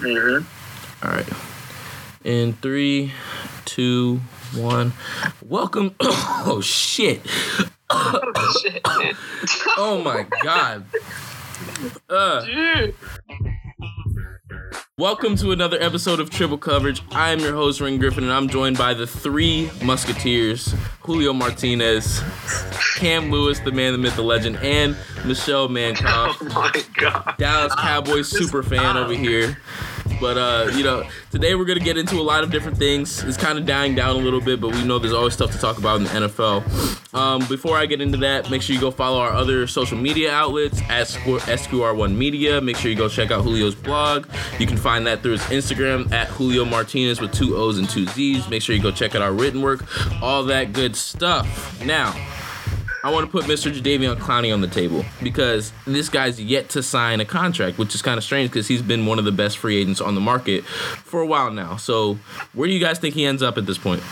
Mm-hmm. All right. In three, two, one. Welcome. Oh shit. Oh, shit. Oh my god. Uh, Dude. welcome to another episode of Triple Coverage. I am your host, Reagan Griffin, and I'm joined by the three Musketeers Julio Martinez, Cam Lewis, the man, the myth, the legend, and Michelle Oh my god. Dallas Cowboys super fan over here. But uh, you know, today we're gonna get into a lot of different things. It's kind of dying down a little bit, but we know there's always stuff to talk about in the NFL. Um, before I get into that, make sure you go follow our other social media outlets at SQR1 Media. Make sure you go check out Julio's blog. You can find that through his Instagram at Julio Martinez with two O's and two Z's. Make sure you go check out our written work, all that good stuff. Now. I want to put Mr. Jadeveon Clowney on the table because this guy's yet to sign a contract, which is kind of strange because he's been one of the best free agents on the market for a while now. So, where do you guys think he ends up at this point?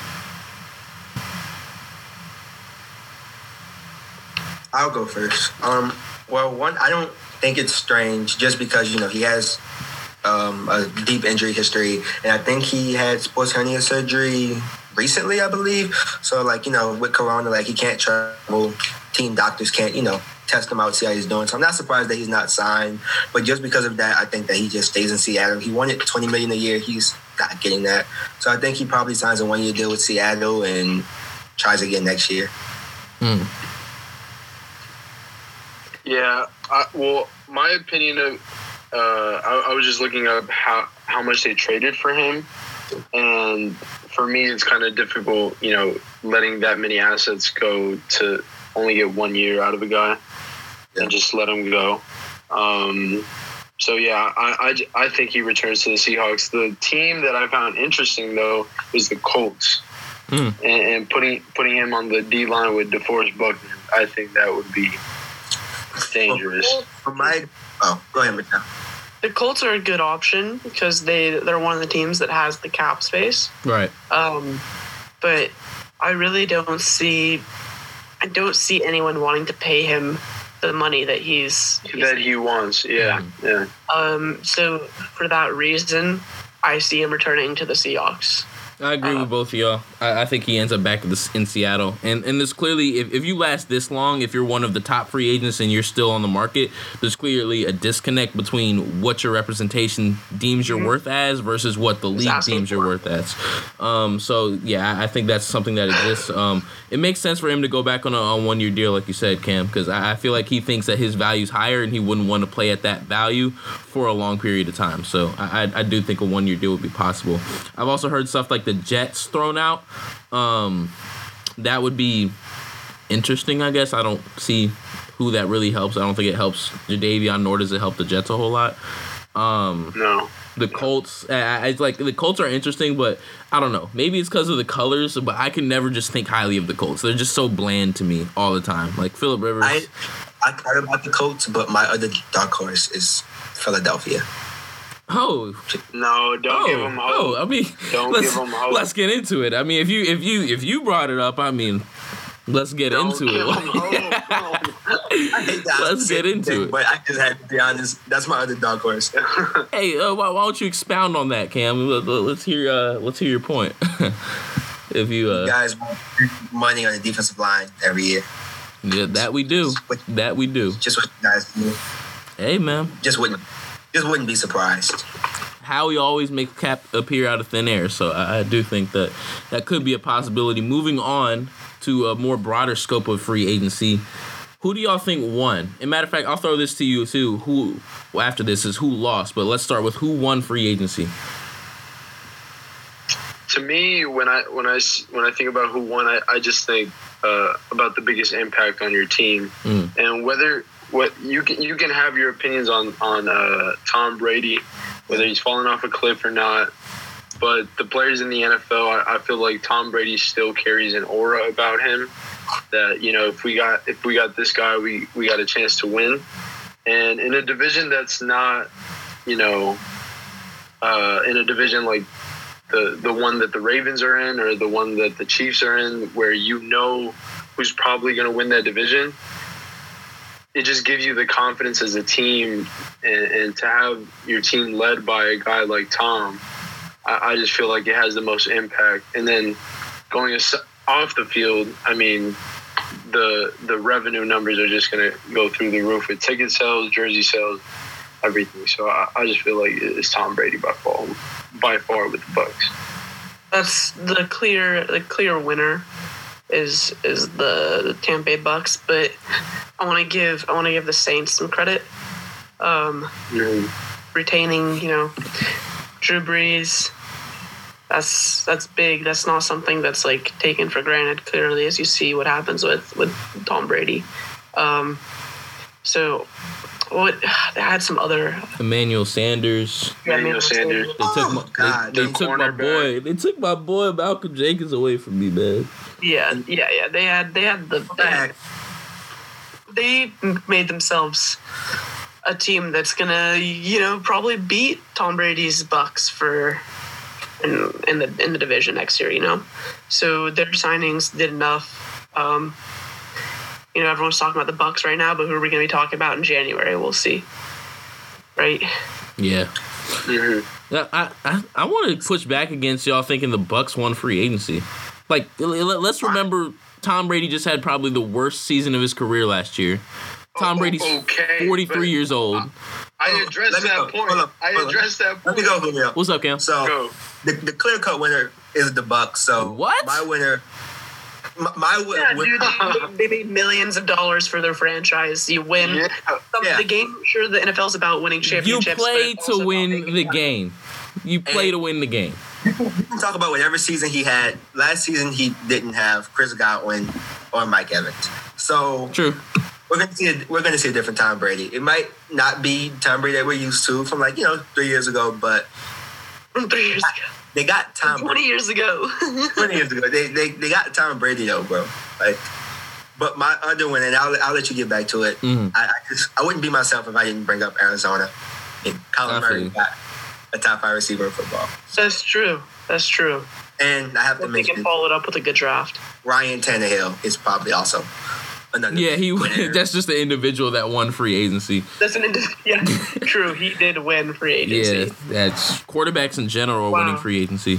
I'll go first. Um, well, one, I don't think it's strange just because you know he has um, a deep injury history, and I think he had sports hernia surgery recently, I believe. So, like you know, with Corona, like he can't travel. Team doctors can't, you know, test him out, see how he's doing. So I'm not surprised that he's not signed. But just because of that, I think that he just stays in Seattle. He wanted 20 million a year. He's not getting that. So I think he probably signs a one year deal with Seattle and tries again next year. Hmm. Yeah. I, well, my opinion of uh, I, I was just looking up how how much they traded for him, and for me, it's kind of difficult, you know, letting that many assets go to only get one year out of a guy and just let him go. Um, so yeah, I, I, I, think he returns to the Seahawks. The team that I found interesting though was the Colts, Hmm. and, and putting putting him on the D line with DeForest Buckner. I think that would be dangerous. For my, oh, go ahead, Michelle. The Colts are a good option because they they're one of the teams that has the cap space. Right. Um, but I really don't see I don't see anyone wanting to pay him the money that he's, he's that he wants. Yeah, yeah. um so for that reason I see him returning to the Seahawks. I agree Uh, with both of y'all. I, I think he ends up back in, this, in Seattle, and and there's clearly if, if you last this long, if you're one of the top free agents and you're still on the market, there's clearly a disconnect between what your representation deems your Mhm. worth as versus what the league deems your worth as. Um, so yeah, I I think that's something that exists. Um, it makes sense for him to go back on a on one year deal, like you said, Cam, because I, I feel like he thinks that his value's higher and he wouldn't want to play at that value for a long period of time. So I, I, I do think a one year deal would be possible. I've also heard stuff like the Jets thrown out. Um, that would be interesting, I guess. I don't see who that really helps. I don't think it helps Jadeveon, nor does it help the Jets a whole lot. Um, No. the Colts, I, I it's like the Colts are interesting, but I don't know. Maybe it's because of the colors, but I can never just think highly of the Colts. They're just so bland to me all the time. Like Philip Rivers. I I thought about the Colts, but my other dark horse is Philadelphia. Oh, No, don't oh, give him hope. oh. I mean, Don't let's, give him hope. let's get into it. I mean, if you if you if you brought it up, I mean, let's get Don't into it. him hope. I hate that Let's get into thing, it. But I just had to be honest. That's my other dark horse. Hey, uh, why, why don't you expound on that, Cam? Let, us hear. Uh, let's hear your point. if you, uh, Guys, want money on the defensive line every year. yeah, that we do. That we do. Just what you guys do. Hey, man. Just wouldn't. Just wouldn't be surprised. Howie always makes Cap appear out of thin air, so I, I do think that that could be a possibility. Moving on to a more broader scope of free agency, who do y'all think won? And matter of fact, I'll throw this to you too. Who well, after this is who lost, but let's start with who won free agency. to me, when I when I when I think about who won, I, I just think uh, about the biggest impact on your team, Mm. and whether what you can you can have your opinions on on uh, Tom Brady, whether he's falling off a cliff or not. But the players in the NFL, I, I feel like Tom Brady still carries an aura about him that you know if we got if we got this guy, we we got a chance to win. And in a division that's not, you know, uh, in a division like the the one that the Ravens are in or the one that the Chiefs are in, where you know who's probably going to win that division. It just gives you the confidence as a team, and, and to have your team led by a guy like Tom, I, I just feel like it has the most impact. And then going off the field, I mean, the the revenue numbers are just going to go through the roof with ticket sales, jersey sales, everything. So I, I just feel like it's Tom Brady by far, by far with the Bucks. That's the clear the clear winner is is the, the Tampa Bay Bucks, but I want to give I want to give the Saints some credit. Um, Mm. retaining, you know, Drew Brees. That's that's big. That's not something that's like taken for granted. Clearly, as you see what happens with with Tom Brady. Um, so, what they had some other. Emmanuel Sanders. Emmanuel Sanders. They took Oh, my, God, they, they took my boy. They took my boy Malcolm Jenkins away from me, man. Yeah, yeah, yeah. They had they had the they, they made themselves a team that's gonna you know probably beat Tom Brady's Bucks for in, in the in the division next year. You know, so their signings did enough. Um, you know, everyone's talking about the Bucks right now, but who are we going to be talking about in January? We'll see. Right? Yeah. Mhm. I I, I want to push back against y'all thinking the Bucks won free agency. Like, l- l- let's remember Tom Brady just had probably the worst season of his career last year. Tom Oh, Brady's okay, 43 but- years old. I addressed that go. point. Hold up, I hold up. addressed that point. Let point. me go, Julio. What's up, Cam? So Go. the, the clear cut winner is the Bucks. So What? My winner. My, my Yeah, win- dude. They made millions of dollars for their franchise. You win. Yeah. Some- Yeah. The game, sure, the NFL's about winning championships. You championships. play to win about making the money. Game. You play Hey. to win the game. we can talk about whatever season he had. Last season he didn't have Chris Godwin or Mike Evans. So True. we're gonna see a, we're gonna see a different Tom Brady. It might not be Tom Brady that we're used to from like you know three years ago, but From three years ago. they got Tom. 20 years ago. 20 years ago. They, they they got Tom Brady though, bro. Like, but my other one, and I'll, I'll let you get back to it. Mhm. I, I just I wouldn't be myself if I didn't bring up Arizona. And Kyler Murray got a top five receiver in football, That's true. That's true. and I have to make. They can follow it up with a good draft. Ryan Tannehill is probably also another. Yeah, he winner. that's just the individual that won free agency. That's an indi- yeah, true. He did win free agency. Yeah, that's quarterbacks in general are Wow. winning free agency.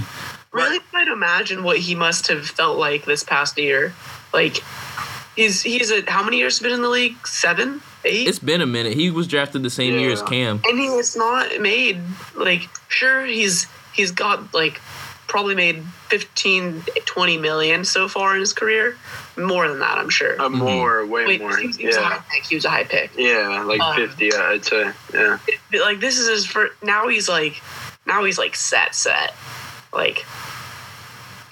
Really try to imagine what he must have felt like this past year. Like he's he's a how many years has been in the league? Seven, eight. It's been a minute. He was drafted the same year as Cam. and he has not made like sure he's he's got like probably made 15 20 million so far in his career more than that i'm sure Uh, more, way wait more. he was, he was Yeah. pick he was a high pick Yeah, like Um, 50, uh, I'd say. Yeah. But, like this is his first now he's like now he's like set set like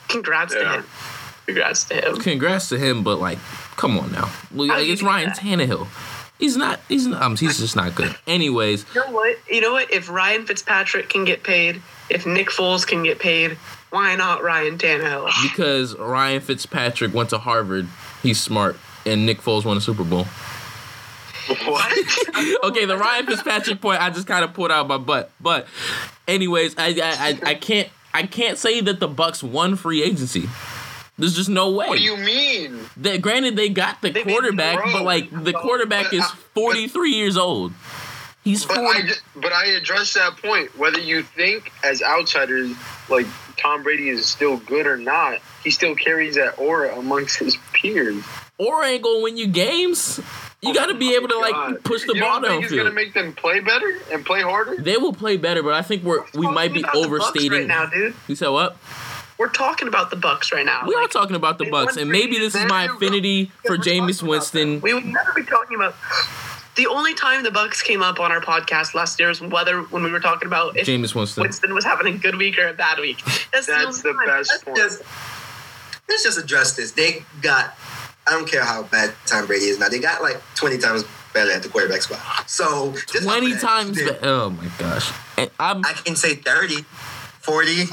congrats to him congrats to him Congrats to him, but like, come on now. Like, How do you it's Ryan that? Tannehill. He's not. He's not. Um, he's just not good. Anyways, you know what you know what if ryan fitzpatrick can get paid if nick foles can get paid why not ryan Tannehill? because Ryan Fitzpatrick went to Harvard, he's smart, and Nick Foles won a Super Bowl. What? okay, the Ryan Fitzpatrick point I just kind of pulled out my butt. But, anyways, I, I I I can't I can't say that the Bucks won free agency. There's just no way. what do you mean? That granted they got the They quarterback, but like the quarterback is 43 years old. He's But 40. I, but I address that point. Whether you think as outsiders, like Tom Brady is still good or not, he still carries that aura amongst his peers. Aura ain't gonna win you games. You got to be oh able to like push the you ball think he's gonna make them play better and play harder? They will play better, but I think we're we might be Talking about the Bucks overstating. right now dude You said what? We're talking about the bucks right now We are talking about the Bucks, and maybe this is my There you go. affinity for we're Jameis Winston. We would never be talking about. The only time the Bucks came up on our podcast last year was whether when we were talking about if Jameis Winston. Winston was having a good week or a bad week. That's, That's the only time. best point. Just, let's just address this. They got. I don't care how bad Tom Brady is now. They got like 20 times better at the quarterback spot. So 20 times. Be- oh my gosh. And I'm I can say 30, 40,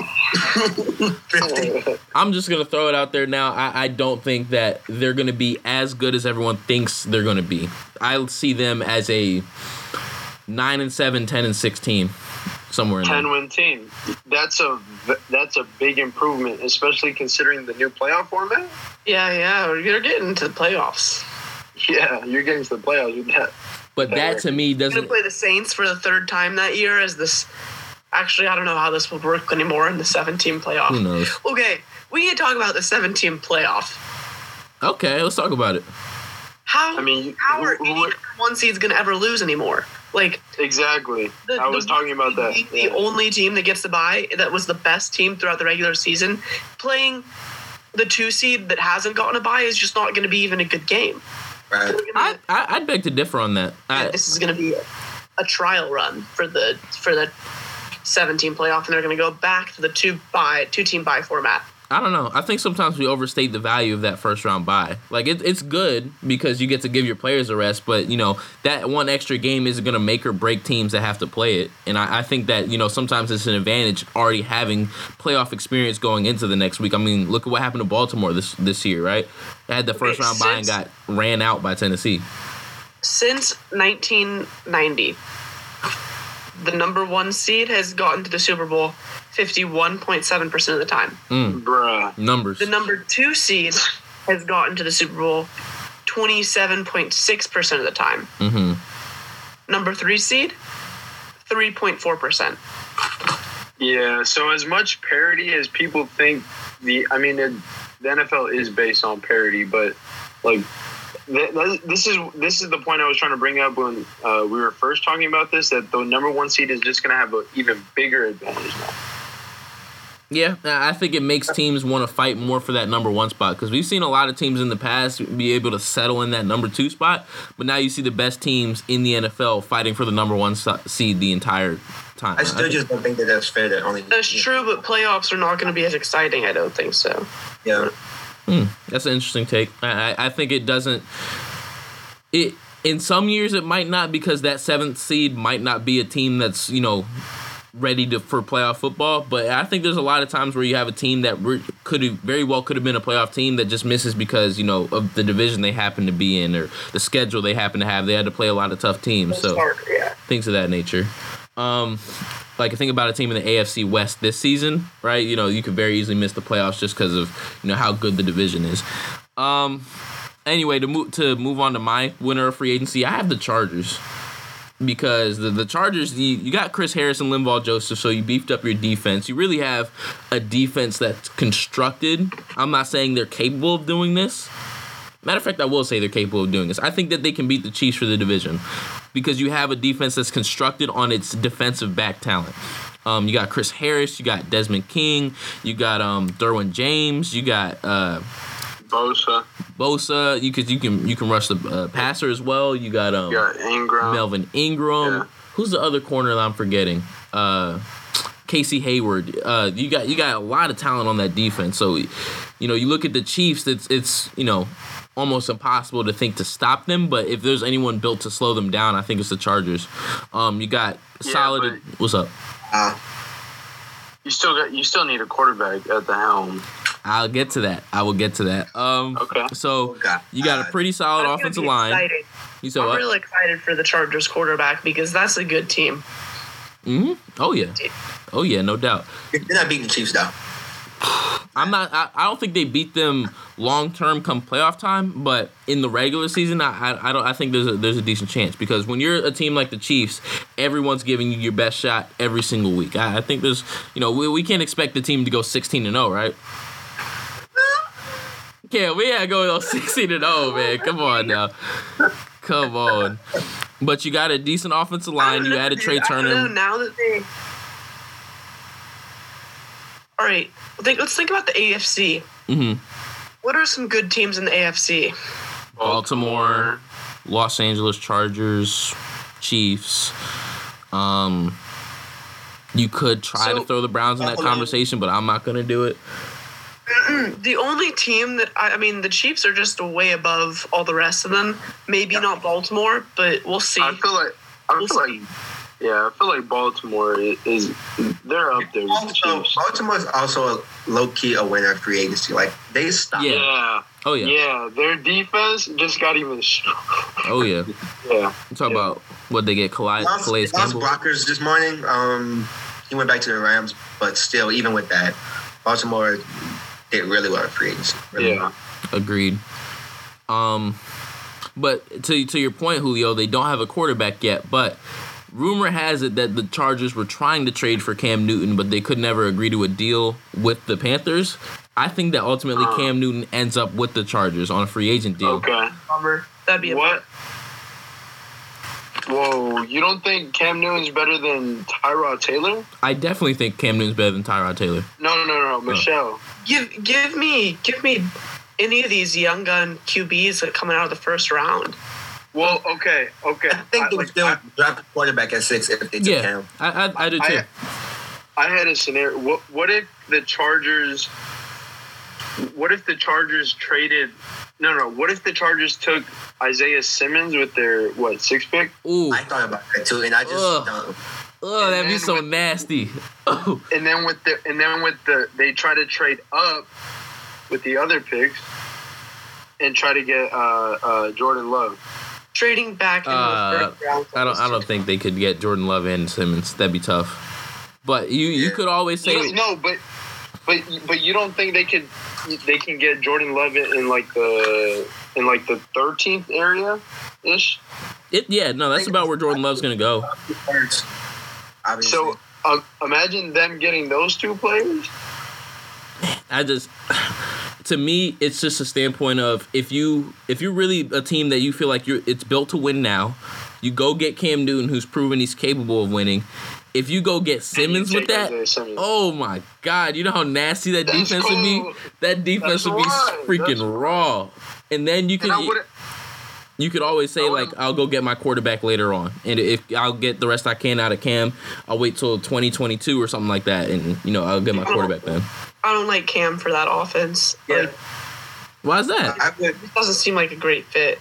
50. I'm just gonna throw it out there now. I, I don't think that they're gonna be as good as everyone thinks they're gonna be. I see them as a nine and seven, 10 and sixteen, somewhere in Ten there. win team. That's a that's a big improvement, especially considering the new playoff format. Yeah, yeah, you're getting to the playoffs. Yeah, you're getting to the playoffs with that. But that to me Gonna doesn't. play the Saints for the third time that year as this. Actually, I don't know how this would work anymore in the 17 playoff. Who knows? Okay, we can talk about the 17 playoff. Okay, let's talk about it. How I mean, how are who- any who one seeds gonna ever lose anymore? Like Exactly. the, I was the- talking about that. The, the Yeah. only team that gets the bye that was the best team throughout the regular season, playing the two seed that hasn't gotten a bye is just not going to be even a good game. Right. I, I I'd beg to differ on that. I, this is going to be a, a trial run for the for the 17 playoff, and they're going to go back to the two bye two team bye format. I don't know. I think sometimes we overstate the value of that first round bye. Like it, it's good because you get to give your players a rest, but you know that one extra game isn't going to make or break teams that have to play it. And I, I think that you know sometimes it's an advantage already having playoff experience going into the next week. I mean, look at what happened to Baltimore this this year, right? They had the first round bye and got ran out by Tennessee. Since 1990, the number one seed has gotten to the Super Bowl 51.7 percent of the time. Bruh. Numbers. The number two seed has gotten to the Super Bowl 27.6% of the time. hmm Number three seed, 3.4%. Yeah. So as much parity as people think, the I mean, it, the NFL is based on parity, but like. Th- th- This is this is the point I was trying to bring up when uh, we were first talking about this. That the number one seed is just going to have an even bigger advantage now. Yeah, I think it makes teams want to fight more for that number one spot because we've seen a lot of teams in the past be able to settle in that number two spot, but now you see the best teams in the NFL fighting for the number one seed the entire time. I still think- just don't think that that's fair. That only That's true, but playoffs are not going to be as exciting. I don't think so. Yeah. Hmm, that's an interesting take. I, I, think it doesn't. It in some years it might not because that seventh seed might not be a team that's you know ready to for playoff football. But I think there's a lot of times where you have a team that re- could have very well could have been a playoff team that just misses because you know of the division they happen to be in or the schedule they happen to have. They had to play a lot of tough teams. So Sorry, yeah. things of that nature. Um, like think about a team in the AFC West this season, right? You know, you could very easily miss the playoffs just because of you know how good the division is. Um, anyway, to move to move on to my winner of free agency, I have the Chargers because the, the Chargers you, you got Chris Harris and Linval Joseph, so you beefed up your defense. You really have a defense that's constructed. I'm not saying they're capable of doing this. Matter of fact, I will say they're capable of doing this. I think that they can beat the Chiefs for the division because you have a defense that's constructed on its defensive back talent. Um, you got Chris Harris, you got Desmond King, you got um, Derwin James, you got uh, Bosa, Bosa. You could you can you can rush the uh, passer as well. You got um, you got Ingram. Melvin Ingram. Yeah. Who's the other corner that I'm forgetting? Uh, Casey Hayward. Uh, you got you got a lot of talent on that defense. So, you know, you look at the Chiefs. It's it's you know almost impossible to think to stop them. But if there's anyone built to slow them down, I think it's the Chargers. Um, you got Yeah, solid. What's up? Uh, You still got you still need a quarterback at the helm. I'll get to that. I will get to that. Um, Okay. so God. you got a pretty solid That's gonna offensive be line. You said I'm what? really excited for the Chargers quarterback because that's a good team. hmm Oh yeah. Oh yeah, no doubt. they're not beating the Chiefs though. I'm not. I, I don't think they beat them long term come playoff time, but in the regular season, I, I, I don't. I think there's a there's a decent chance because when you're a team like the Chiefs, everyone's giving you your best shot every single week. I, I think there's you know we, we can't expect the team to go 16 and 0, right? Yeah, we gotta go 16 and 0, man. Come on now, come on. But you got a decent offensive line. You added. Trai I don't know, Turner. now that they. All right, think, let's think about the AFC. hmm What are some good teams in the AFC? Baltimore, Los Angeles Chargers, Chiefs. Um, you could try to throw the Browns in that conversation, but I'm not gonna do it. The only team that I, I mean, the Chiefs are just way above all the rest of them. Maybe Yeah. not Baltimore, but we'll see. I feel like I We'll feel like see. Yeah, I feel like Baltimore is they're up there with the Also, Chiefs. Baltimore's also a low key a winner of free agency. Like they stopped. Yeah. Yeah, Oh yeah, yeah, their defense just got even stronger. oh yeah. Yeah, You talk about what they get Calais, Lost, Calais lost Campbell. Brockers this morning. Um, he went back to the Rams, but still, even with that, Baltimore did really well in free agency. Really yeah. well. Agreed. Um, But to to your point, Julio, they don't have a quarterback yet. But rumor has it that the Chargers were trying to trade for Cam Newton, but they could never agree to a deal with the Panthers. I think that ultimately Uh. Cam Newton ends up with the Chargers on a free agent deal. Okay. Bummer. That'd be a What? Whoa, you don't think Cam Newton's better than Tyrod Taylor? I definitely think Cam Newton's better than Tyrod Taylor. No, no, no, no, Michelle. give give me give me any of these young gun QBs that are coming out of the first round. Well, okay, okay. I think they like, would still draft a quarterback at six if they took Yeah, him. I, I, I do too. I, I had a scenario. What, what if the Chargers? What if the Chargers traded? No, no. What if the Chargers took Isaiah Simmons with their what six pick, Ooh, I thought about that too, and I just Ugh. don't. oh, that'd be so with- nasty. Oh, and then with the and then with the they try to trade up with the other picks and try to get uh, uh, Jordan Love. Trading back in Uh, the first round. I don't, I don't think they could get Jordan Love and Simmons. That'd be tough. But you, you could always say, You don't- no, but but but you don't think they could they can get Jordan Love in, in like the in like the thirteenth area ish. it. Yeah, no, that's about where Jordan Love's gonna go. Obviously. So um, imagine them getting those two players. I just to me it's just a standpoint of if you if you're really a team that you feel like you're it's built to win now, you go get Cam Newton who's proven he's capable of winning. If you go get Simmons with that, oh my god, you know how nasty that That's defense would be? That defense That's would be right. freaking That's raw. And then you can you could always say I like I'll go get my quarterback later on, and if I'll get the rest I can out of Cam, I'll wait till 2022 or something like that, and you know I'll get my quarterback then. I don't like Cam for that offense. yeah, Like, Why is that? I would. it doesn't seem like a great fit.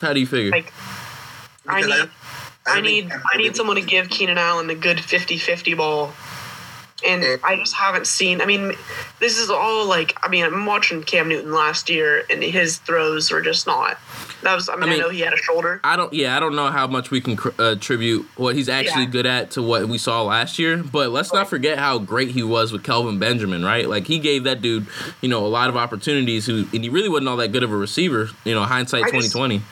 How do you figure? Like I need I don't need I need someone to give Keenan Allen a good 50-50 ball. And I just haven't seen. I mean, this is all like. I mean, I'm watching Cam Newton last year, and his throws were just not. That was. I mean, I, mean- know he had a shoulder. I don't. Yeah, I don't know how much we can uh, attribute what he's actually Yeah. good at to what we saw last year. But let's not forget how great he was with Kelvin Benjamin, right? Like he gave that dude, you know, a lot of opportunities. Who and he really wasn't all that good of a receiver. You know, hindsight I twenty twenty.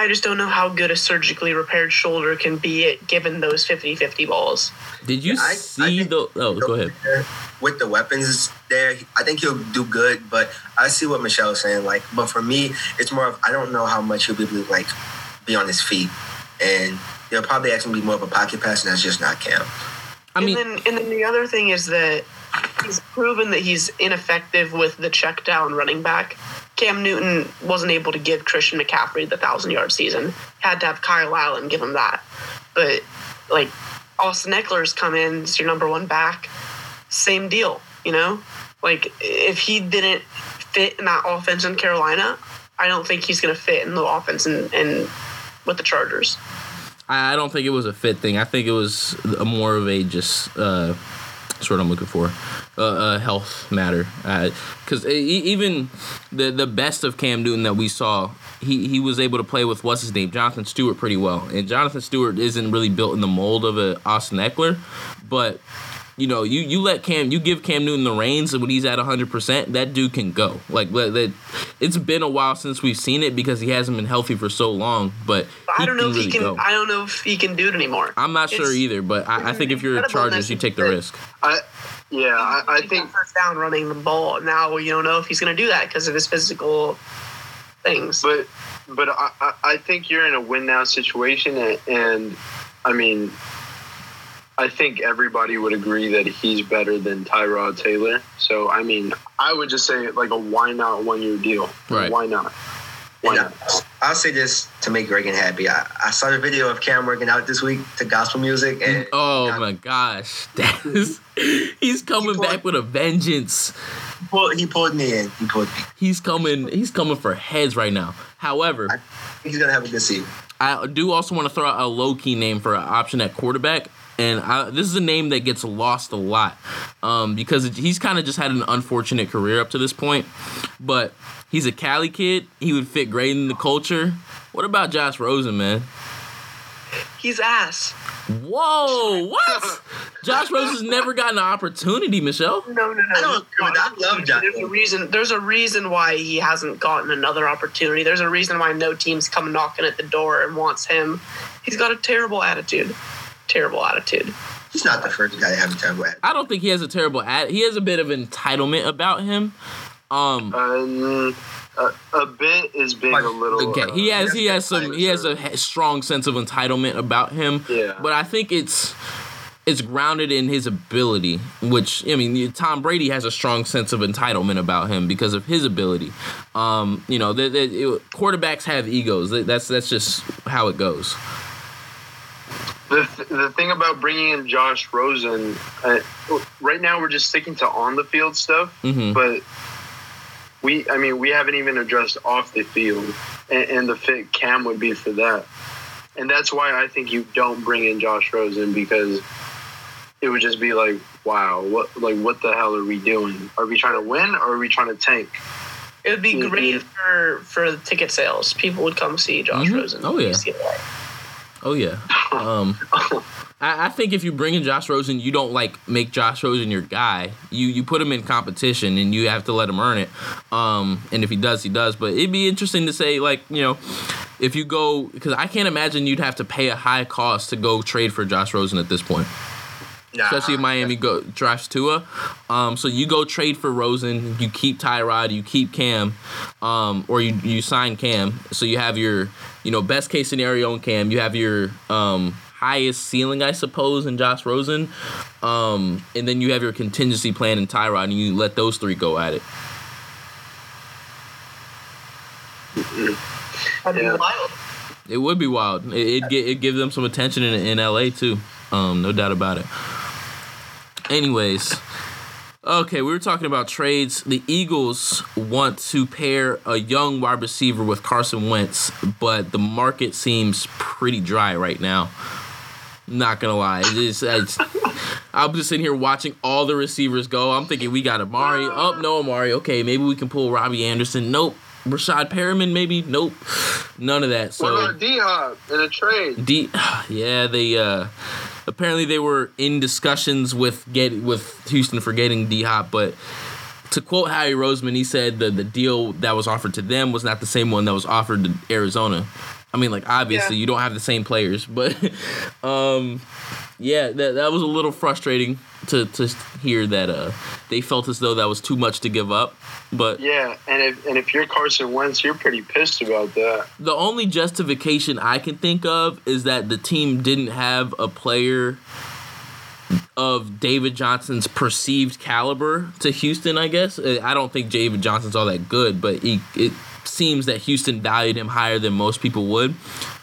I just don't know how good a surgically repaired shoulder can be at given those 50-50 balls. Did you I- I see think- the? Oh, go ahead. With the weapons there, I think he'll do good. But I see what Michelle's saying. Like, but for me, it's more of I don't know how much he'll be able to like be on his feet, and he'll probably actually be more of a pocket passer. And that's just not Cam. I mean, and then and then the other thing is that he's proven that he's ineffective with the check down running back. Cam Newton wasn't able to give Christian McCaffrey the thousand yard season. Had to have Kyle Allen give him that. But like Austin Ekeler's come in as your number one back. Same deal, you know? Like if he didn't fit in that offense in Carolina, I don't think he's gonna fit in the offense and and with the Chargers. I don't think it was a fit thing. I think it was a more of a just uh, that's what I'm looking for, uh, a health matter. Because even the the best of Cam Newton that we saw, he he was able to play with what's his name, Jonathan Stewart, pretty well. And Jonathan Stewart isn't really built in the mold of a Austin Ekeler, but. You know, you, you let Cam, you give Cam Newton the reins, and when he's at 100%, that dude can go. Like, let- let- it's been a while since we've seen it because he hasn't been healthy for so long, but I don't know if really he can. go. I don't know if he can do it anymore. I'm not sure either, but I, I think if you're a incredible Chargers, you take the that- risk. I yeah, I, I think first down running the ball. Now you don't know if he's going to do that because of his physical things. but but I, I- I think you're in a win now situation and, and I mean I think everybody would agree that he's better than Tyrod Taylor. So I mean I would just say like a why not one year deal. Right. Why not? Why And not? I- I'll say this to make Reagan happy. I, I saw the video of Cam working out this week to gospel music, and mm, Oh my gosh, that is, he's coming He back with a vengeance. he pulled, he pulled me in. He pulled me. He's coming. He's coming for heads right now. However, I, He's gonna have a good season. I do also want to throw out a low key name for an option at quarterback. And I, this is a name that gets lost a lot um, because he's kind of just had an unfortunate career up to this point. But he's a Cali kid. He would fit great in the culture. What about Josh Rosen, man? He's ass. Whoa, what? Josh Rosen's never gotten an opportunity, Michelle. No, no, no. I don't agree with that. I love Josh There's a reason. There's a reason why he hasn't gotten another opportunity. There's a reason why no team's come knocking at the door and wants him. He's got a terrible attitude. Terrible attitude. He's not the first guy to have a terrible attitude. I don't think he has a terrible ad. He has a bit of entitlement about him. Um, Um, a, a bit is being Like, a little. okay, uh, he has he has some he has a strong sense of entitlement about him. Yeah. But I think it's it's grounded in his ability, which I mean, Tom Brady has a strong sense of entitlement about him because of his ability. Um, you know, the, the, it- quarterbacks have egos. That's that's just how it goes. The, th- the thing about bringing in Josh Rosen, uh, right now we're just sticking to on the field stuff, hmm but we, I mean, we haven't even addressed off the field and, and the fit Cam would be for that. And that's why I think you don't bring in Josh Rosen because it would just be like, wow, what, like, what the hell are we doing? Are we trying to win or are we trying to tank? It would be Mhm. great for for the ticket sales. People would come see Josh Mhm. Rosen. Oh, yeah. UCLA. Oh yeah. Um, I, I think if you bring in Josh Rosen, you don't like make Josh Rosen your guy. You you put him in competition, and you have to let him earn it. Um, and if he does, he does. But it'd be interesting to say, like you know, if you go because I can't imagine you'd have to pay a high cost to go trade for Josh Rosen at this point Nah, especially if Miami go drafts Tua. Um, so you go trade for Rosen, you keep Tyrod, you keep Cam, um, or you you sign Cam. So you have your you know best case scenario in Cam. You have your um, highest ceiling, I suppose, in Josh Rosen, um, and then you have your contingency plan in Tyrod, and you let those three go at it. That'd Yeah. be wild. It would be wild. It it, it give them some attention in, in LA too. Um, no doubt about it. Anyways, okay, we were talking about trades. The Eagles want to pair a young wide receiver with Carson Wentz, but the market seems pretty dry right now. Not gonna lie, it's, it's, I'm just sitting here watching all the receivers go. I'm thinking we got Amari. Oh no, Amari. Okay, maybe we can pull Robbie Anderson. Nope. Breshad Perriman, maybe. Nope. None of that. So what about D Hop in a trade? D, yeah, they uh, apparently they were in discussions with get with Houston for getting D Hop, but to quote Howie Roseman, he said the the deal that was offered to them was not the same one that was offered to Arizona. I mean, like obviously Yeah. you don't have the same players, but um, yeah, that that was a little frustrating to to hear that uh they felt as though that was too much to give up. But Yeah, and if and if you're Carson Wentz, you're pretty pissed about that. the only justification I can think of is that the team didn't have a player of David Johnson's perceived caliber to Houston, I guess. I don't think David Johnson's all that good, but he, it seems that Houston valued him higher than most people would.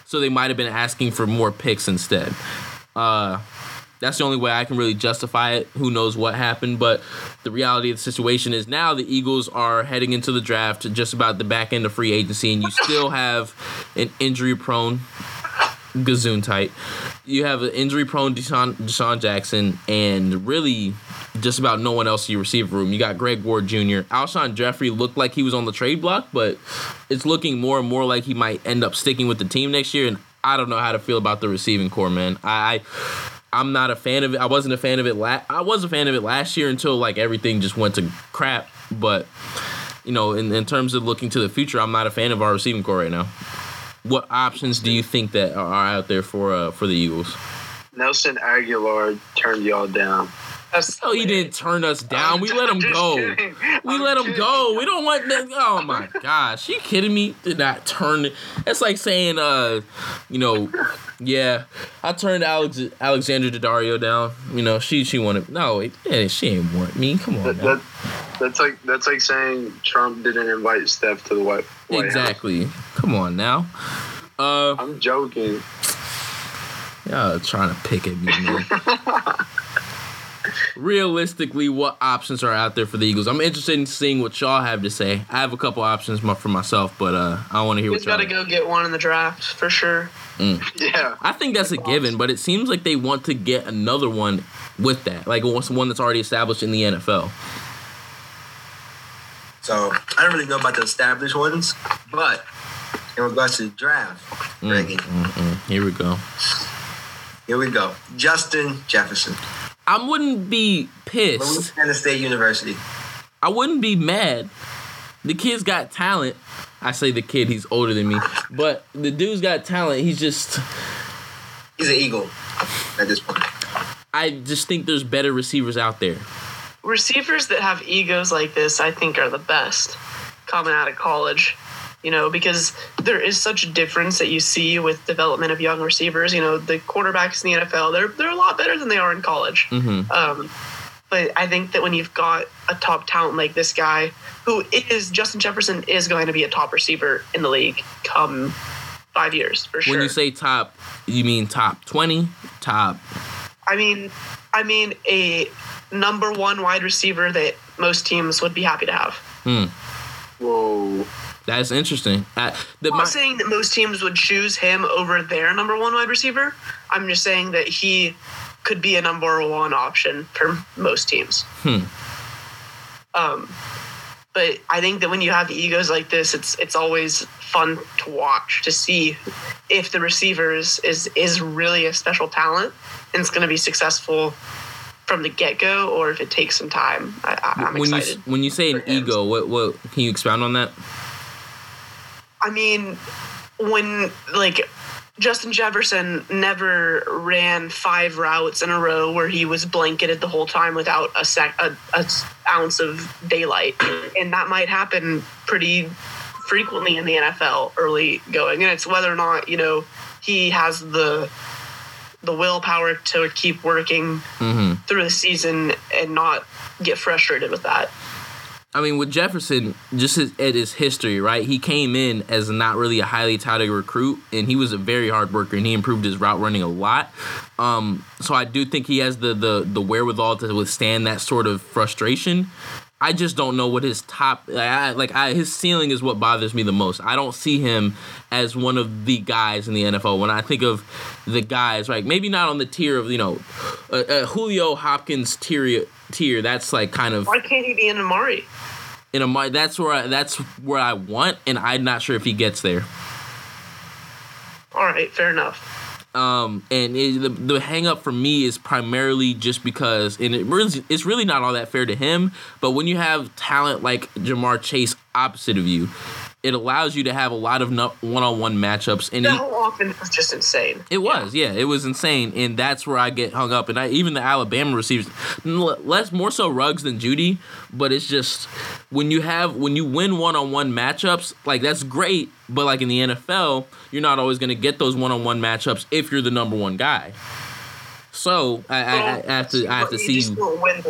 So they might have been asking for more picks instead. Uh, that's the only way I can really justify it. Who knows what happened, but the reality of the situation is now the Eagles are heading into the draft just about the back end of free agency, and you still have an injury prone Gazoon tight. You have an injury prone DeSean, DeSean Jackson, and really just about no one else in your receiver room. You got Greg Ward Jr. Alshon Jeffery looked like he was on the trade block, but it's looking more and more like he might end up sticking with the team next year. And I don't know how to feel about the receiving corps, man. I. I I'm not a fan of it. I wasn't a fan of it. La- I was a fan of it last year until like everything just went to crap. But you know, in, in terms of looking to the future, I'm not a fan of our receiving corps right now. What options do you think that are out there for uh, for the Eagles? Nelson Agholor turned y'all down. That's Oh, he didn't turn us down. We let him go. kidding. We I'm let him go. We don't want that. Oh my gosh, you kidding me? Did not turn. it. That's like saying, uh, you know, yeah, I turned Alex Alexandra Daddario down. You know, she she wanted. No, it, yeah, she ain't want me. Come on, That, that, that's like that's like saying Trump didn't invite Steph to the White, White House. exactly. Come on now. Uh, I'm joking. y'all trying to pick at me, man. Realistically, what options are out there for the Eagles? I'm interested in seeing what y'all have to say. I have a couple options for myself, but uh, I want to hear He's what y'all. got to go get one in the draft for sure. Yeah. I think that's a given, but it seems like they want to get another one with that, like one that's already established in the NFL. So I don't really know about the established ones, but in regards to the draft, Mm, Reggie, mm, mm. Here we go. here we go. Justin Jefferson. I wouldn't be pissed. Louisiana State University. I wouldn't be mad. The kid's got talent. I say the kid, he's older than me, but the dude's got talent. He's just, He's an Eagle at this point. I just think there's better receivers out there. Receivers that have egos like this, I think, are the best coming out of college. You know, because there is such a difference that you see with development of young receivers. You know, the quarterbacks in the NFL, they're they're a lot better than they are in college. hmm Um, but I think that when you've got a top talent like this guy, who is Justin Jefferson, is going to be a top receiver in the league come five years for sure. When you say top, you mean top twenty, top. I mean, I mean a number one wide receiver that most teams would be happy to have. Hmm, Whoa. that's interesting. Uh, the, I'm my, not saying that most teams would choose him over their number one wide receiver. I'm just saying that he could be a number one option for most teams. Hmm. Um, but I think that when you have egos like this, it's it's always fun to watch to see if the receiver is is, is really a special talent and it's going to be successful from the get go, or if it takes some time. I, I'm when you excited. when you say an ego, what what can you expound on that? I mean, when like Justin Jefferson never ran five routes in a row where he was blanketed the whole time without a sec a, a ounce of daylight, and that might happen pretty frequently in the NFL early going, and it's whether or not you know he has the the willpower to keep working hmm through the season and not get frustrated with that. I mean, with Jefferson, just his, at his history, right? He came in as not really a highly touted recruit, and he was a very hard worker, and he improved his route running a lot. Um, so I do think he has the the the wherewithal to withstand that sort of frustration. I just don't know what his top like. I, like I, his ceiling is what bothers me the most. I don't see him as one of the guys in the NFL. When I think of the guys, right? Maybe not on the tier of you know, uh, uh, Julio Hopkins tier. Tier that's like kind of Why can't he be in Amari? in a mi- that's where I, that's where I want, and I'm not sure if he gets there. All right, fair enough. Um, and it, the the hang up for me is primarily just because, and it really, it's really not all that fair to him. But when you have talent like Ja'Marr Chase opposite of you, it allows you to have a lot of one on one matchups, and The he, whole offense was just insane. It was, yeah, it was insane, and that's where I get hung up. And I even the Alabama receivers, less more so Ruggs than Jeudy, but it's just when you have when you win one on one matchups, like that's great. But like in the NFL, you're not always going to get those one on one matchups if you're the number one guy. So I, I, I have to I have to see You just won't win.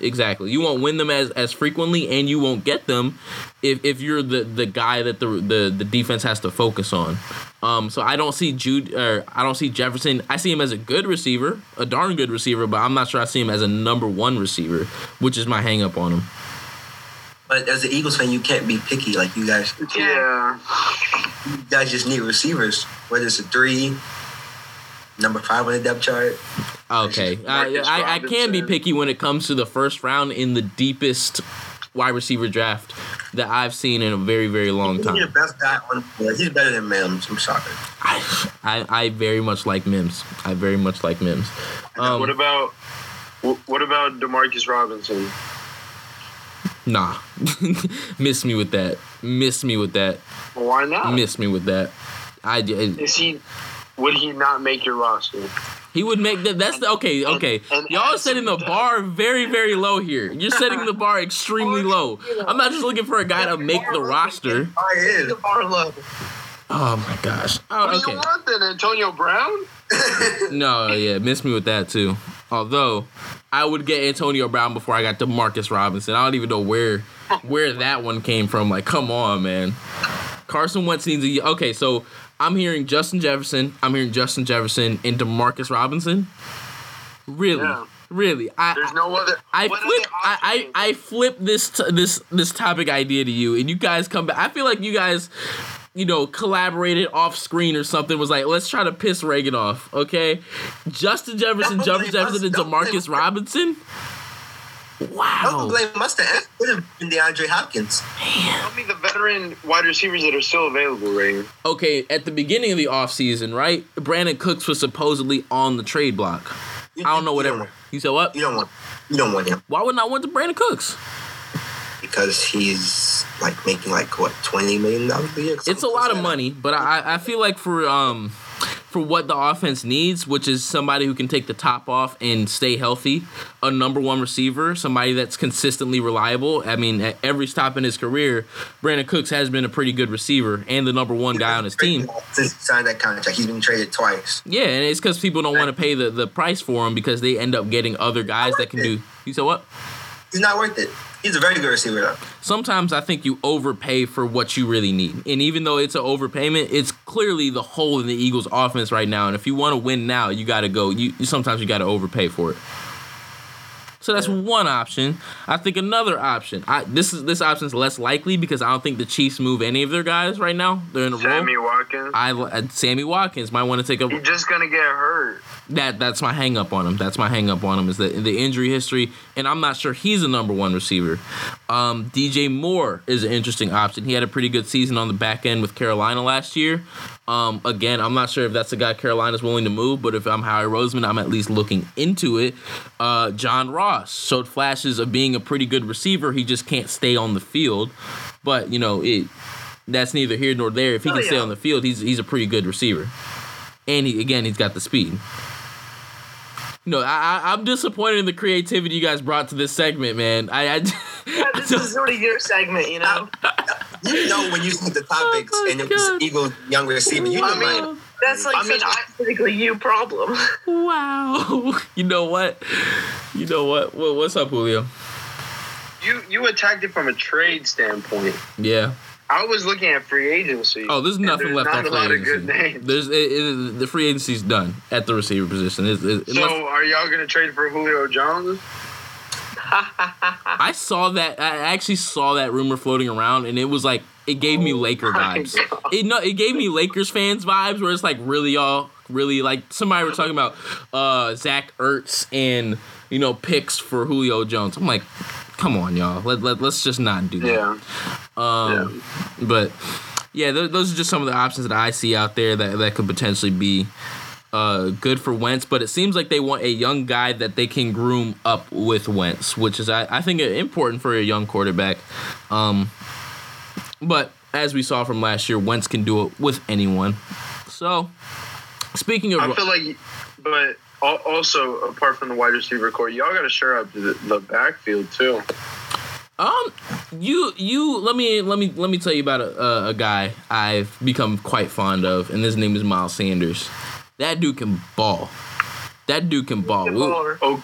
Exactly. You won't win them as, as frequently, and you won't get them if, if you're the, the guy that the, the the defense has to focus on. Um, so I don't see Jude or I don't see Jefferson. I see him as a good receiver, a darn good receiver, but I'm not sure I see him as a number one receiver, which is my hang up on him. But as an Eagles fan, you can't be picky. Like you guys, Yeah. you guys just need receivers. Whether it's a three, number five on the depth chart. Okay, I, I, I can be picky when it comes to the first round in the deepest wide receiver draft that I've seen in a very very long He's the time. best guy on the. He's better than Mims. I'm sorry. I, I I very much like Mims. I very much like Mims. Um, what about wh- what about Demarcus Robinson? Nah, miss me with that. Miss me with that. Why not? Miss me with that. I did. Is he? Would he not make your roster? He would make that. That's the okay. Okay, and y'all are setting the bar very, very low here. You're setting the bar extremely low. I'm not just looking for a guy to make the roster. Oh, he is. The bar low. Oh my gosh. Oh, what Oh, do you want then, Antonio Brown? No, yeah, miss me with that too. Although I would get Antonio Brown before I got to Marcus Robinson. I don't even know where where that one came from. Like, come on, man. Carson Wentz needs a okay. So I'm hearing Justin Jefferson. I'm hearing Justin Jefferson and Demarcus Robinson. Really, Yeah. really. I There's no other. I flip I, I? I flip this t- this this topic idea to you and you guys come back. I feel like you guys you know collaborated off screen or something was like let's try to piss Reagan off, okay? Justin Jefferson, Justin. Jefferson and Demarcus us. Robinson? Don't Wow. blame Mustang. It could have been DeAndre Hopkins. Tell me the veteran wide receivers that are still available, Ray. Okay, at the beginning of the offseason, right? Brandin Cooks was supposedly on the trade block. You- I don't know you whatever. don't- You said what? You don't want. You don't want him Why wouldn't I want to Brandin Cooks? because he's like making like what twenty million dollars a year. It's a lot of money, but I, I feel like for um for what the offense needs, which is somebody who can take the top off and stay healthy, a number one receiver, somebody that's consistently reliable. I mean, at every stop in his career, Brandin Cooks has been a pretty good receiver and the number one guy on his team. Since he signed that contract, he's been traded twice. Yeah, and it's because people don't want to pay the, the price for him because they end up getting other guys that can do. You said what? He's not worth it. He's a very good receiver though. sometimes I think you overpay for what you really need. And even though it's an overpayment, it's clearly the hole in the Eagles offense right now. And if you want to win now, you got to go. You you- sometimes you got to overpay for it. So that's one option. I think another option. I this is this option's less likely because I don't think the Chiefs move any of their guys right now. They're in a Sammy roll. Watkins. I uh, Sammy Watkins might want to take a He's just gonna get hurt. that that's my hang up on him. That's my hang up on him is the the injury history, and I'm not sure he's a number one receiver. Um, DJ Moore is an interesting option. He had a pretty good season on the back end with Carolina last year. Um, again, I'm not sure if that's the guy Carolina's willing to move, but if I'm Howie Roseman, I'm at least looking into it. Uh, John Ross showed flashes of being a pretty good receiver. He just can't stay on the field, but you know it. That's neither here nor there. If he Oh, can stay on the field, he's he's a pretty good receiver and he again he's got the speed. No, I, I I'm disappointed in the creativity you guys brought to this segment, man. I, I Yeah, this is sort of your segment, you know. You know when you see the topics Oh and it was God. Eagles young receiver, you know I mean, like That's like I mean, such a specifically you problem. wow. You know what? You know what? what? What's up, Julio? You you attacked it from a trade standpoint. Yeah. I was looking at free agency. Oh, there's and nothing left not at a free lot agency. of good names. There's it, it, the free agency's done at the receiver position. It, it, so unless- are y'all gonna trade for Julio Jones? I saw that. I actually saw that rumor floating around, and it was like it gave me Laker vibes. It no, it gave me Lakers fans vibes, where it's like really all really like somebody were talking about uh Zach Ertz and you know picks for Julio Jones. I'm like, come on, y'all. Let, let let's just not do that. Yeah. Um, but yeah, th- those are just some of the options that I see out there that that could potentially be uh, good for Wentz. But it seems like they want a young guy that they can groom up with Wentz, which is I, I think important for a young quarterback. Um, but as we saw from last year, Wentz can do it with anyone. So speaking of I feel like, but also apart from the wide receiver corps, y'all got to share up the, the backfield too. Um, you you let me let me let me tell you about a, a, a guy I've become quite fond of, and his name is Miles Sanders. That dude can ball. That dude can ball. Good We- baller. Oh,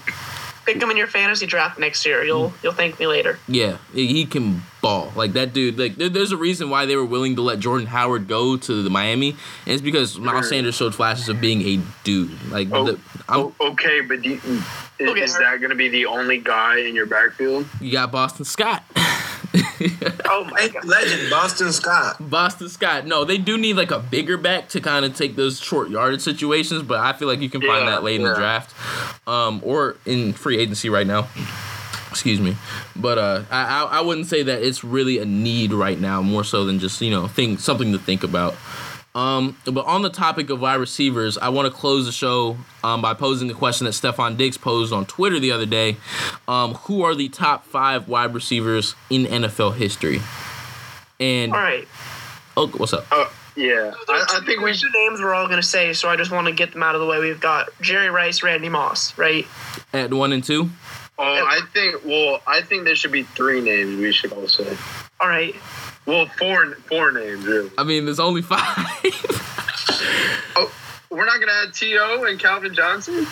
Pick him in your fantasy draft next year. You'll mm. you'll thank me later. yeah, he can ball. Like that dude. Like there, there's a reason why they were willing to let Jordan Howard go to the Miami, and it's because Miles Sanders showed flashes of being a dude. Like oh, the, I'm, oh, okay, but do you, is, Okay, is that going to be the only guy in your backfield? you got Boston Scott. Oh my god. legend Boston Scott. Boston Scott. No, they do need like a bigger back to kind of take those short yardage situations, but I feel like you can find Yeah, that late in the draft, um, or in free agency right now. Excuse me, but uh, I I I wouldn't say that it's really a need right now, more so than just you know think something to think about. Um, but on the topic of wide receivers, I want to close the show um, by posing a question that Stefon Diggs posed on Twitter the other day. Um, who are the top five wide receivers in NFL history? And All right. oh, what's up? Uh, yeah, I, I think we There's two names we're all gonna say, so I just want to get them out of the way. We've got Jerry Rice, Randy Moss, right? At one and two? Oh, I think. Well, I think there should be three names. We should all say. All right. Well, four four names really. I mean, there's only five. Oh, we're not gonna add To and Calvin Johnson.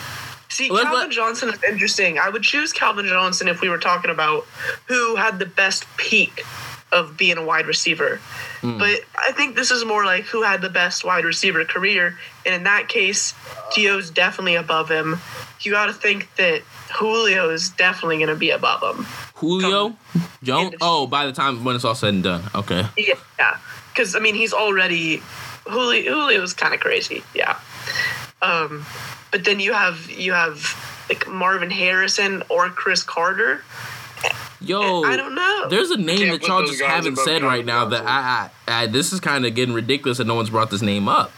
See, Let's Calvin let- Johnson is interesting. I would choose Calvin Johnson if we were talking about who had the best peak of being a wide receiver. Hmm. But I think this is more like who had the best wide receiver career. And in that case, T.O.'s definitely above him. You got to think that Julio is definitely going to be above him. Julio? Jones? Oh, by the time when it's all said and done. Okay. Yeah. Because, I mean, he's already. Julio, Julio's kind of crazy. Yeah. Um, but then you have you have like Marvin Harrison or Cris Carter. Yo, I don't know. there's a name that y'all just haven't said right now that I, I, I this is kind of getting ridiculous that no one's brought this name up.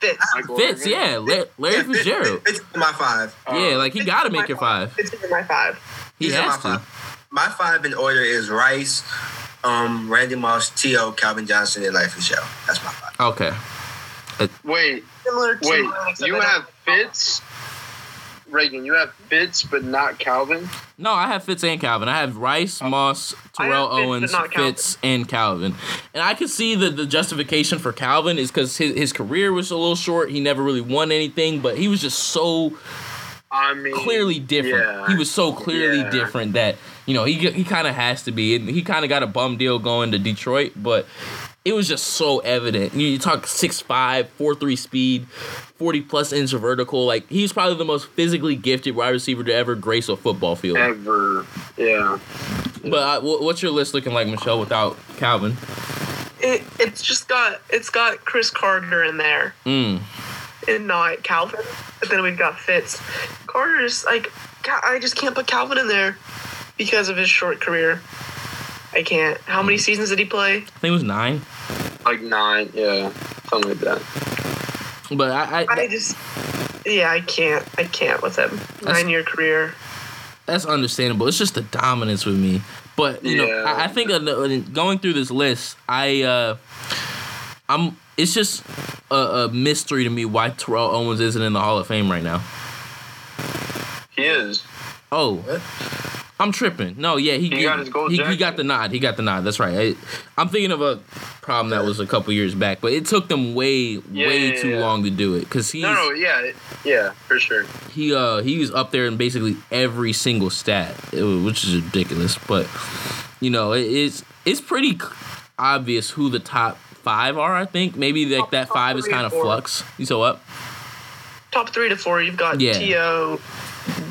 Fitz. Michael Fitz, yeah, Larry Fitzgerald. Fitz is my five. Yeah, like he got to make my your five. Fitz is my five. He has my to. five. My five in order is Rice, um, Randy Moss, T.O., Calvin Johnson, and Larry Fitzgerald. That's my five. Okay. Wait, Similar to wait. mine, You have Fitz, Reagan. You have Fitz, but not Calvin. No, I have Fitz and Calvin. I have Rice, Moss, Terrell Fitz, Owens, not Fitz, and Calvin. And I can see that the justification for Calvin is because his, his career was a little short. He never really won anything, but he was just so I mean, clearly different. yeah. He was so clearly Yeah. different that you know he he kind of has to be. And he kind of got a bum deal going to Detroit, but it was just so evident. You, you talk 6'5", 4'3 speed, forty plus inch vertical. Like he's probably the most physically gifted wide receiver to ever grace a football field. ever. Yeah. But uh, what's your list looking like, Michelle, without Calvin? It, it's just got it's got Cris Carter in there Mm. And not Calvin. But then we've got Fitz. Carter's like I just can't put Calvin in there because of his short career. I can't. How many seasons did he play? I think it was nine. Like nine. Yeah. Something like that. But I, I, I just yeah, I can't. I can't with him. Nine year career. that's understandable. It's just the dominance with me. But you know, I, I think uh, going through this list, I uh, I'm. It's just a, a mystery to me why Terrell Owens isn't in the Hall of Fame right now. He is. Oh, What? I'm tripping. No, yeah, he He got his gold he, he got the nod. He got the nod. That's right. I, am thinking of a problem that was a couple years back, but it took them way, Yeah, way yeah, too yeah. long to do it because he's No, no, yeah, yeah, for sure. he uh he was up there in basically every single stat, which is ridiculous. But you know, it, it's it's pretty obvious who the top five are. I think maybe like Top- that top five is kind of flux. You saw what? Top three to four. You've got Yeah. T.O.,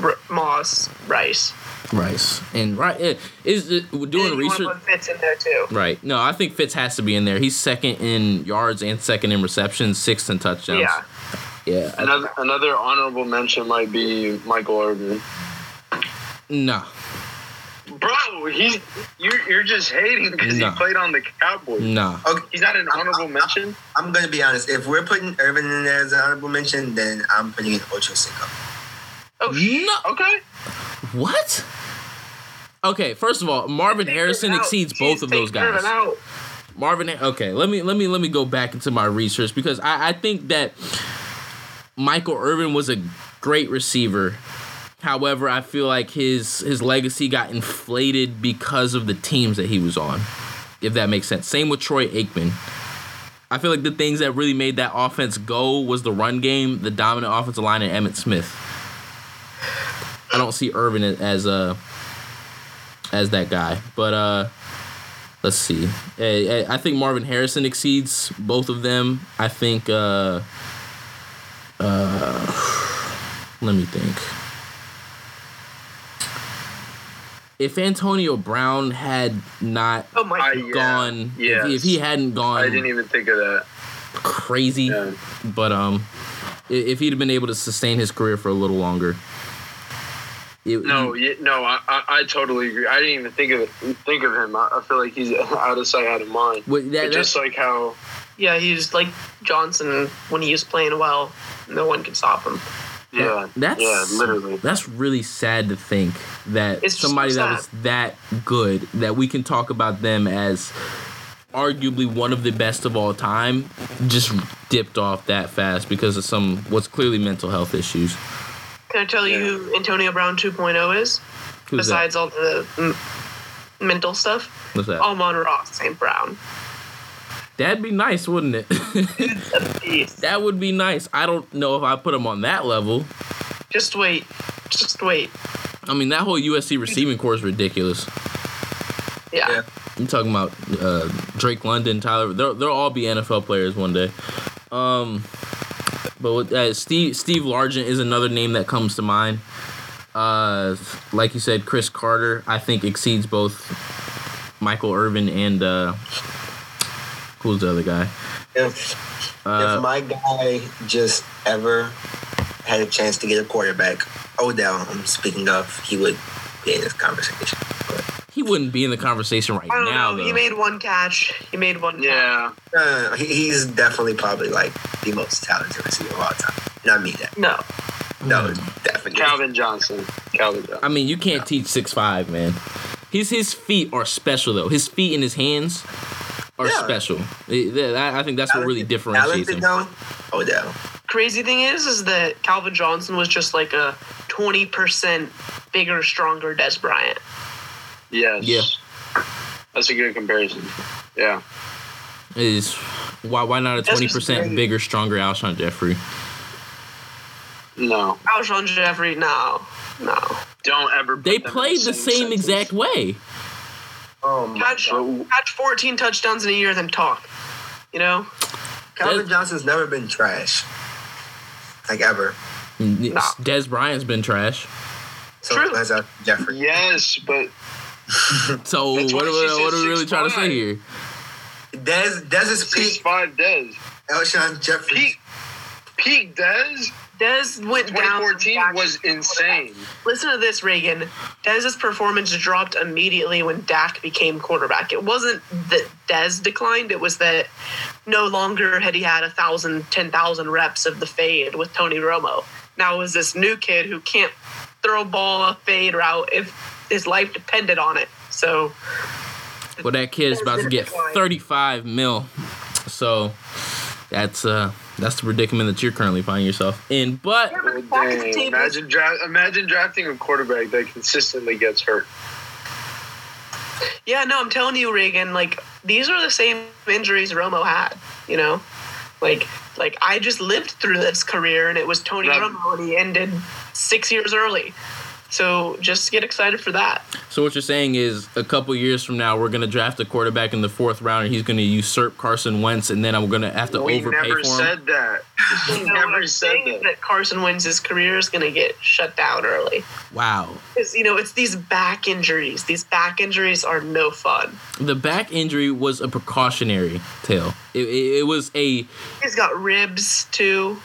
R- Moss, Rice. Rice and right eh, is it, we're And doing you research. put Fitz in there too. Right. No, I think Fitz has to be in there. He's second in yards and second in receptions, sixth in touchdowns. Yeah. Yeah. Another another honorable mention might be Michael Irvin. no. Bro, he's you're you're just hating because No. he played on the Cowboys. No. Okay, oh, He's not an honorable mention. I'm gonna be honest. If we're putting Irvin in there as an honorable mention, then I'm putting in Ocho Cinco. Oh, No. Okay. What? Okay, first of all, Marvin Harrison exceeds Jeez, both of those guys. Marvin. Okay, let me let me let me go back into my research because I, I think that Michael Irvin was a great receiver. However, I feel like his his legacy got inflated because of the teams that he was on. If that makes sense. Same with Troy Aikman. I feel like the things that really made that offense go was the run game, the dominant offensive line, and Emmitt Smith. I don't see Irvin as a as that guy, but uh, let's see. Eh, eh, I think Marvin Harrison exceeds both of them. I think. Uh, uh, let me think. If Antonio Brown had not Oh my I- Yeah, gone, if, yes. if he hadn't gone I didn't even think of that. crazy, Yeah. but um, if he'd have been able to sustain his career for a little longer, it, No, he- yeah, no, I, I, I totally agree. I didn't even think of it, think of him. I, I feel like he's out of sight, out of mind. Wait, that, just like how Yeah, he was like Johnson when he was playing well. No one could stop him. Yeah, That's yeah, literally. That's really sad to think that It's somebody so that was that good that we can talk about them as arguably one of the best of all time just dipped off that fast because of some what's clearly mental health issues. Can I tell you who Antonio Brown 2.0 is? Who's Besides all the mm, mental stuff, that? What's that? Amon-Ra St. Brown. That'd be nice, wouldn't it? That would be nice. I don't know if I put him on that level. Just wait. Just wait. I mean, that whole USC receiving corps is ridiculous. Yeah. Yeah. I'm talking about uh, Drake London, Tyler. They'll, they'll all be NFL players one day. Um, but with, uh, Steve Steve Largent is another name that comes to mind. Uh, like you said, Cris Carter, I think exceeds both Michael Irvin and uh, who's the other guy? If Uh, if my guy just ever had a chance to get a quarterback, Odell, I'm speaking of, he would be in this conversation. But He wouldn't be in the conversation right I don't now, know. though. He made one catch. He made one. Catch. Yeah. Uh, he, he's definitely probably like the most talented receiver of all time. Not me, that. No. No, definitely. Calvin Johnson. Calvin Johnson. I mean, you can't teach six five, man. His his feet are special though. His feet and his hands are Yeah. special. I I think that's what really differentiates them. talented though? Odell. Crazy thing is, is that Calvin Johnson was just like a twenty percent bigger, stronger Dez Bryant. Yes. Yeah. That's a good comparison. Yeah. Is why why not a twenty percent bigger, stronger Alshon Jeffery? No. Alshon Jeffery, no, no. Don't ever. Put They them played the same sentence. exact way. Oh Catch, God. catch fourteen touchdowns in a year, then talk. You know, Calvin Des- Johnson's never been trash. Like ever. Nah. Dez Bryant's been trash. So True. that's uh, Jeffery. Yes, but So That's what, are we- what are we really trying to say here? Des Dez's six peak. five Dez. Alshon Jeffery. Peak. Peak Dez. Dez went down. 2014 was insane. Listen to this, Reagan. Dez's performance dropped immediately when Dak became quarterback. It wasn't that Dez declined; it was that no longer had he had a thousand, ten thousand reps of the fade with Tony Romo. Now it was this new kid who can't throw a ball a fade route if his life depended on it. So Well, that kid is about to get thirty five mil. So that's uh that's the predicament that you're currently finding yourself in. But Yeah, but Oh, back at the dang. table- Imagine, dra- imagine drafting a quarterback that consistently gets hurt. Yeah, no, I'm telling you, Reagan. Like these are the same injuries Romo had. You know, like like I just lived through this career, and it was Tony Yeah. Romo, and he ended six years early. So just get excited for that. so what you're saying is a couple years from now we're gonna draft a quarterback in the fourth round and he's gonna usurp Carson Wentz and then I'm gonna have to we overpay never for him. said that. We You know, what never I'm said saying that. that Carson Wentz's career is going to get shut down early. Wow. Because you know it's these back injuries. These back injuries are no fun. The back injury was a precautionary tale. It, it, it was a He's got ribs too.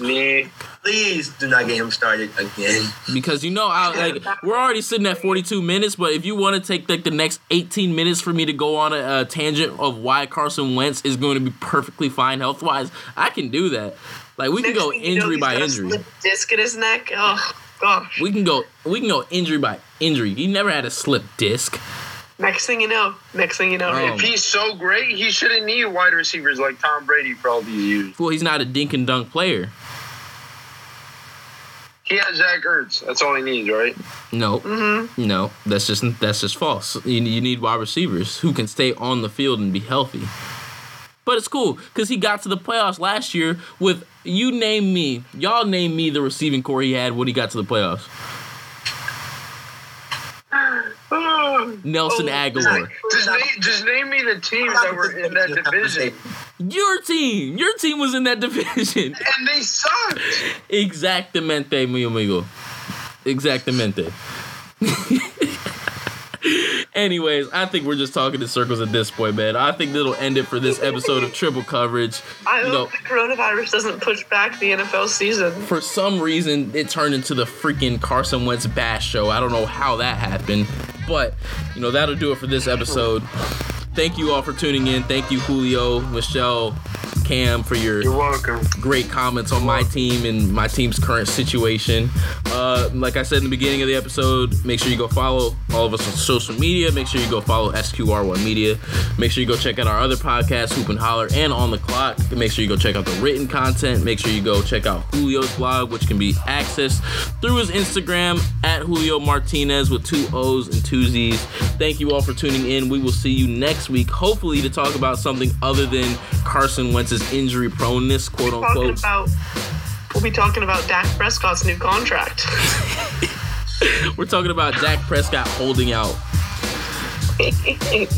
Knee. Please do not get him started again. because you know I like we're already sitting at 42 minutes, but if you want to take like the next 18 minutes for me to go on a, a tangent of why Carson Wentz is going to be perfectly fine health wise, I can do that. Like we can go thing you know, injury by injury. Disc in his neck. Oh gosh. We can go we can go injury by injury. He never had a slip disc. Next thing you know, next thing you know, Oh. If he's so great, he shouldn't need wide receivers like Tom Brady for all these years. Well, he's not a dink and dunk player. He has Zach Ertz. That's all he needs, right? No, Mm-hmm. no, that's just that's just false. You, you need wide receivers who can stay on the field and be healthy. But it's cool because he got to the playoffs last year with you name me, y'all name me the receiving corps he had when he got to the playoffs. Nelson Oh, Agholor, Just name, just name me the teams that were in that division, your team, your team was in that division. and they sucked. Exactamente, mi amigo. Exactamente. Anyways, I think we're just talking in circles at this point, man. I think that'll end it for this episode of Triple Coverage. I You hope know, the coronavirus doesn't push back the NFL season. for some reason, it turned into the freaking Carson Wentz bash show. I don't know how that happened, but you know that'll do it for this episode. Thank you all for tuning in. Thank you, Julio, Michelle, Cam, for your You're welcome. great comments on my team and my team's current situation. Uh, like I said in the beginning of the episode, make sure you go follow all of us on social media. Make sure you go follow SQR1 Media. Make sure you go check out our other podcasts, Hoop and Holler and On the Clock. Make sure you go check out the written content. Make sure you go check out Julio's blog, which can be accessed through his Instagram at Julio Martinez with two O's and two Z's. Thank you all for tuning in. We will see you next week, hopefully to talk about something other than Carson Wentz's injury proneness, quote Talking unquote. about, we'll be talking about Dak Prescott's new contract. We're talking about Dak Prescott holding out.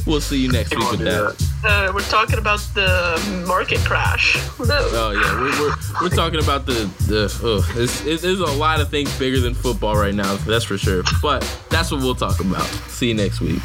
We'll see you next week with that. uh, we're talking about the market crash. Knows? Oh yeah, we're, we're, we're talking about the the. Uh, it's, it's, there's a lot of things bigger than football right now. That's for sure. But that's what we'll talk about. See you next week.